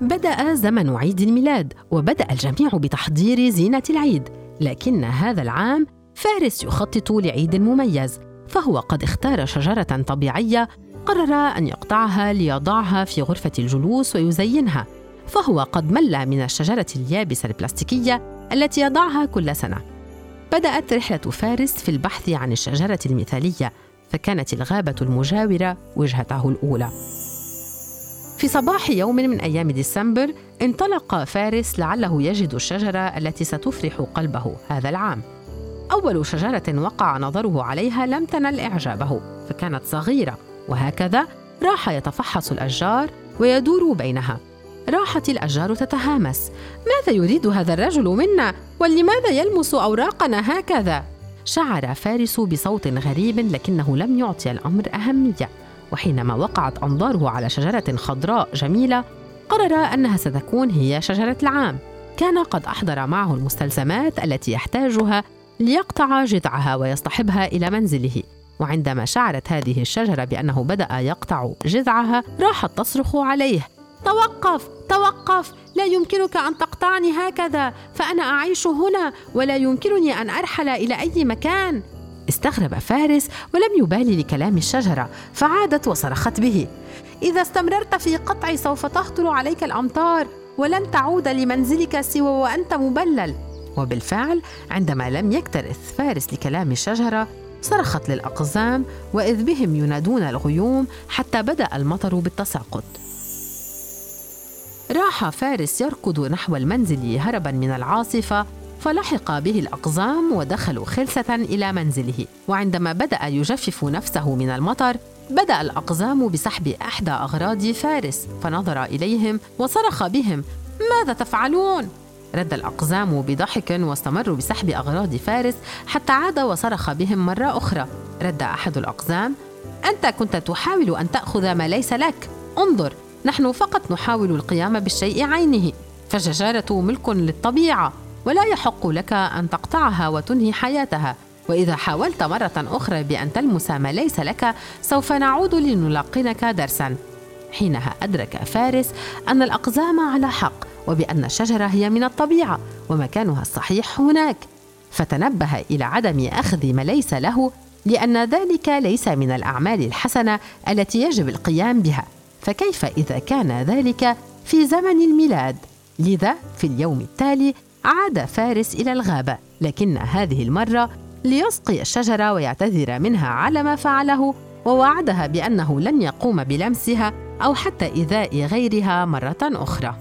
بدأ زمن عيد الميلاد وبدأ الجميع بتحضير زينة العيد. لكن هذا العام فارس يخطط لعيد مميز فهو قد اختار شجرة طبيعية قرر أن يقطعها ليضعها في غرفة الجلوس ويزينها. فهو قد مل من الشجرة اليابسة البلاستيكية التي يضعها كل سنة. بدأت رحلة فارس في البحث عن الشجرة المثالية فكانت الغابة المجاورة وجهته الأولى. في صباح يوم من أيام ديسمبر انطلق فارس لعله يجد الشجرة التي ستفرح قلبه هذا العام. أول شجرة وقع نظره عليها لم تنل إعجابه فكانت صغيرة وهكذا راح يتفحص الأشجار ويدور بينها. راحت الأشجار تتهامس ماذا يريد هذا الرجل منا؟ ولماذا يلمس أوراقنا هكذا؟ شعر فارس بصوت غريب لكنه لم يعطي الأمر أهمية. وحينما وقعت أنظاره على شجرة خضراء جميلة قرر أنها ستكون هي شجرة العام. كان قد أحضر معه المستلزمات التي يحتاجها ليقطع جذعها ويصطحبها إلى منزله. وعندما شعرت هذه الشجرة بأنه بدأ يقطع جذعها راحت تصرخ عليه. توقف! توقف! لا يمكنك أن تقطعني هكذا! فأنا أعيش هنا ولا يمكنني أن أرحل إلى أي مكان! استغرب فارس ولم يبالي لكلام الشجرة فعادت وصرخت به. إذا استمررت في قطعي سوف تهطل عليك الأمطار ولن تعود لمنزلك سوى وأنت مبلل. وبالفعل عندما لم يكترث فارس لكلام الشجرة صرخت للأقزام وإذ بهم ينادون الغيوم حتى بدأ المطر بالتساقط. راح فارس يركض نحو المنزل هربا من العاصفة فلحق به الأقزام ودخلوا خلسة إلى منزله. وعندما بدأ يجفف نفسه من المطر بدأ الأقزام بسحب إحدى أغراض فارس فنظر إليهم وصرخ بهم ماذا تفعلون؟ رد الأقزام بضحك واستمروا بسحب أغراض فارس حتى عاد وصرخ بهم مرة أخرى. رد أحد الأقزام أنت كنت تحاول أن تأخذ ما ليس لك. انظر نحن فقط نحاول القيام بالشيء عينه. فالشجرة ملك للطبيعة. ولا يحق لك أن تقطعها وتنهي حياتها. وإذا حاولت مرة أخرى بأن تلمس ما ليس لك سوف نعود لنلقنك درسا. حينها أدرك فارس أن الأقزام على حق وبأن الشجرة هي من الطبيعة ومكانها الصحيح هناك. فتنبه إلى عدم أخذ ما ليس له لأن ذلك ليس من الأعمال الحسنة التي يجب القيام بها. فكيف إذا كان ذلك في زمن الميلاد؟ لذا في اليوم التالي عاد فارس إلى الغابة لكن هذه المرة ليسقي الشجرة ويعتذر منها على ما فعله ووعدها بأنه لن يقوم بلمسها أو حتى إيذاء غيرها مرة أخرى.